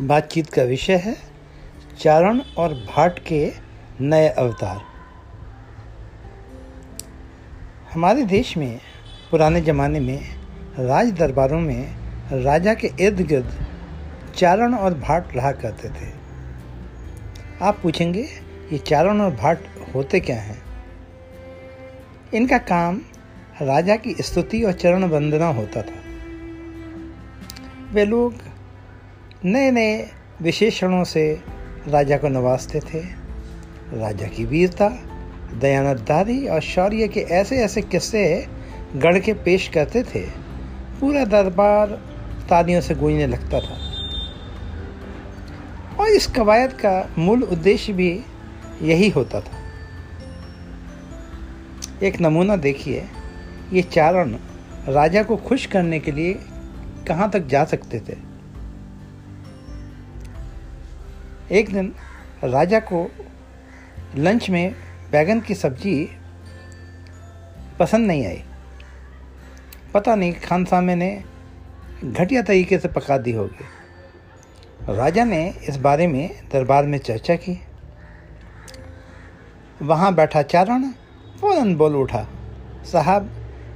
बातचीत का विषय है चारण और भाट के नए अवतार। हमारे देश में पुराने ज़माने में राज दरबारों में राजा के इर्द गिर्द चारण और भाट रहा करते थे। आप पूछेंगे, ये चारण और भाट होते क्या हैं? इनका काम राजा की स्तुति और चरण वंदना होता था। वे लोग नए नए विशेषणों से राजा को नवाजते थे। राजा की वीरता दयानतदारी और शौर्य के ऐसे ऐसे किस्से गढ़ के पेश करते थे। पूरा दरबार तालियों से गूंजने लगता था। और इस कवायद का मूल उद्देश्य भी यही होता था। एक नमूना देखिए, ये चारण राजा को खुश करने के लिए कहाँ तक जा सकते थे? एक दिन राजा को लंच में बैगन की सब्ज़ी पसंद नहीं आई। पता नहीं, खान सामे ने घटिया तरीके से पका दी होगी। राजा ने इस बारे में दरबार में चर्चा की। वहाँ बैठा चारण, फ़ौरन बोल उठा, साहब,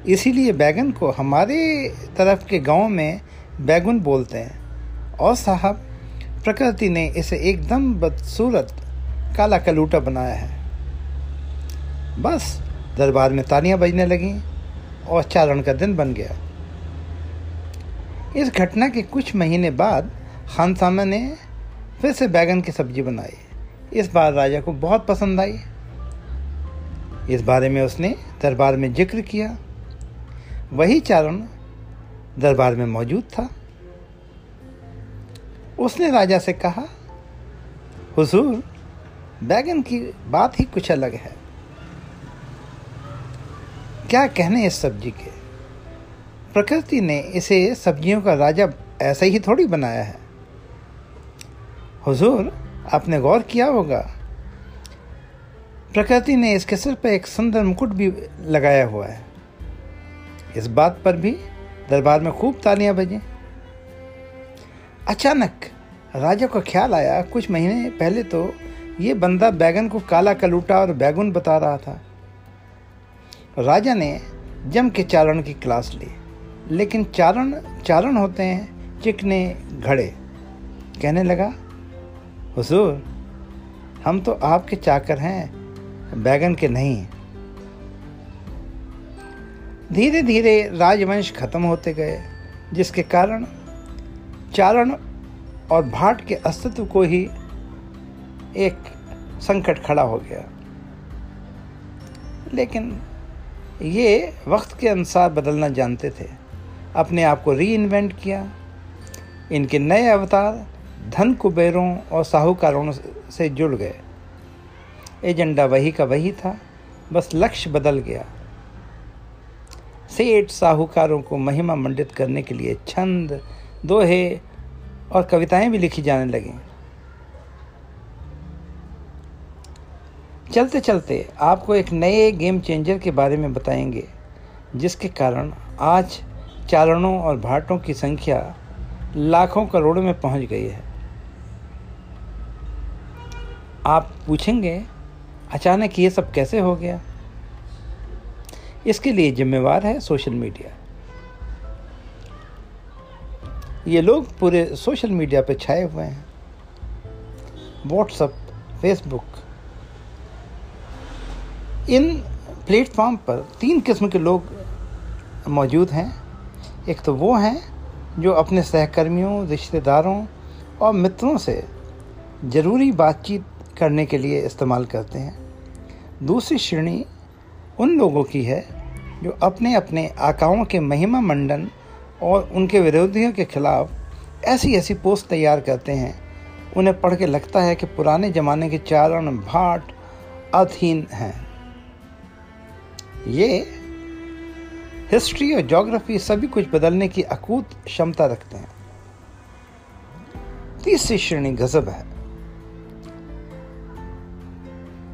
इसीलिए बैगन को हमारे तरफ़ के गाँव में बैगन बोलते हैं। और साहब प्रकृति ने इसे एकदम बदसूरत काला कलूटा बनाया है। बस, दरबार में तालियाँ बजने लगीं और चारण का दिन बन गया। इस घटना के कुछ महीने बाद खानसामा ने फिर से बैगन की सब्ज़ी बनाई। इस बार राजा को बहुत पसंद आई। इस बारे में उसने दरबार में ज़िक्र किया। वही चारण दरबार में मौजूद था। उसने राजा से कहा, हुजूर बैगन की बात ही कुछ अलग है। क्या कहने इस सब्ज़ी के? प्रकृति ने इसे सब्जियों का राजा ऐसे ही थोड़ी बनाया है। हुजूर, आपने गौर किया होगा। प्रकृति ने इसके सिर पर एक सुंदर मुकुट भी लगाया हुआ है। इस बात पर भी दरबार में खूब तालियाँ बजी। अचानक राजा को ख्याल आया, कुछ महीने पहले तो ये बंदा बैगन को काला कलूटा और बैगुन बता रहा था। राजा ने जम के चारण की क्लास ली, लेकिन चारण चारण होते हैं चिकने घड़े। कहने लगा, हुजूर, हम तो आपके चाकर हैं, बैगन के नहीं। धीरे धीरे राजवंश खत्म होते गए, जिसके कारण चारण और भाट के अस्तित्व को ही एक संकट खड़ा हो गया। लेकिन ये वक्त के अनुसार बदलना जानते थे। अपने आप को री इन्वेंट किया। इनके नए अवतार धन कुबेरों और साहूकारों से जुड़ गए। एजेंडा वही का वही था, बस लक्ष्य बदल गया। सेठ साहूकारों को महिमा मंडित करने के लिए छंद, दोहे और कविताएँ भी लिखी जाने लगी। चलते चलते आपको एक नए गेम चेंजर के बारे में बताएँगे, जिसके कारण आज चारणों और भाटों की संख्या लाखों करोड़ों में पहुँच गई है। आप पूछेंगे, अचानक ये सब कैसे हो गया? इसके लिए जिम्मेवार है सोशल मीडिया। ये लोग पूरे सोशल मीडिया पे छाए हुए हैं। व्हाट्सअप फेसबुक इन प्लेटफॉर्म पर तीन किस्म के लोग मौजूद हैं। एक तो वो हैं जो अपने सहकर्मियों, रिश्तेदारों और मित्रों से ज़रूरी बातचीत करने के लिए इस्तेमाल करते हैं। दूसरी श्रेणी उन लोगों की है जो अपने अपने आकाओं के महिमा मंडन और उनके विरोधियों के खिलाफ ऐसी ऐसी पोस्ट तैयार करते हैं। उन्हें पढ़ के लगता है कि पुराने ज़माने के चारण भाट अधीन हैं। ये हिस्ट्री और जोग्राफी सभी कुछ बदलने की अकूत क्षमता रखते हैं। तीसरी श्रेणी गजब है।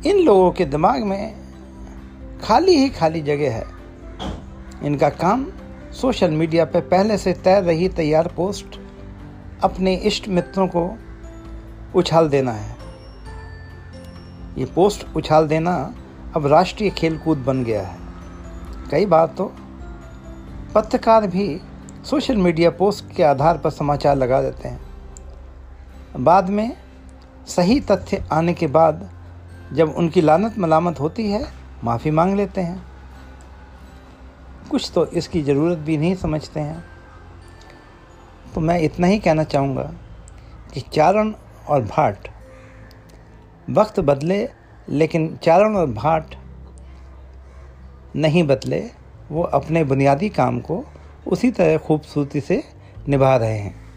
इन लोगों के दिमाग में खाली ही खाली जगह है। इनका काम सोशल मीडिया पर पहले से तैर रही तैयार पोस्ट अपने इष्ट मित्रों को उछाल देना है। ये पोस्ट उछाल देना अब राष्ट्रीय खेलकूद बन गया है। कई बार तो पत्रकार भी सोशल मीडिया पोस्ट के आधार पर समाचार लगा देते हैं। बाद में सही तथ्य आने के बाद जब उनकी लानत मलामत होती है, माफ़ी मांग लेते हैं। कुछ तो इसकी ज़रूरत भी नहीं समझते हैं। तो मैं इतना ही कहना चाहूँगा कि चारण और भाट वक्त बदले, लेकिन चारण और भाट नहीं बदले, वो अपने बुनियादी काम को उसी तरह खूबसूरती से निभा रहे हैं।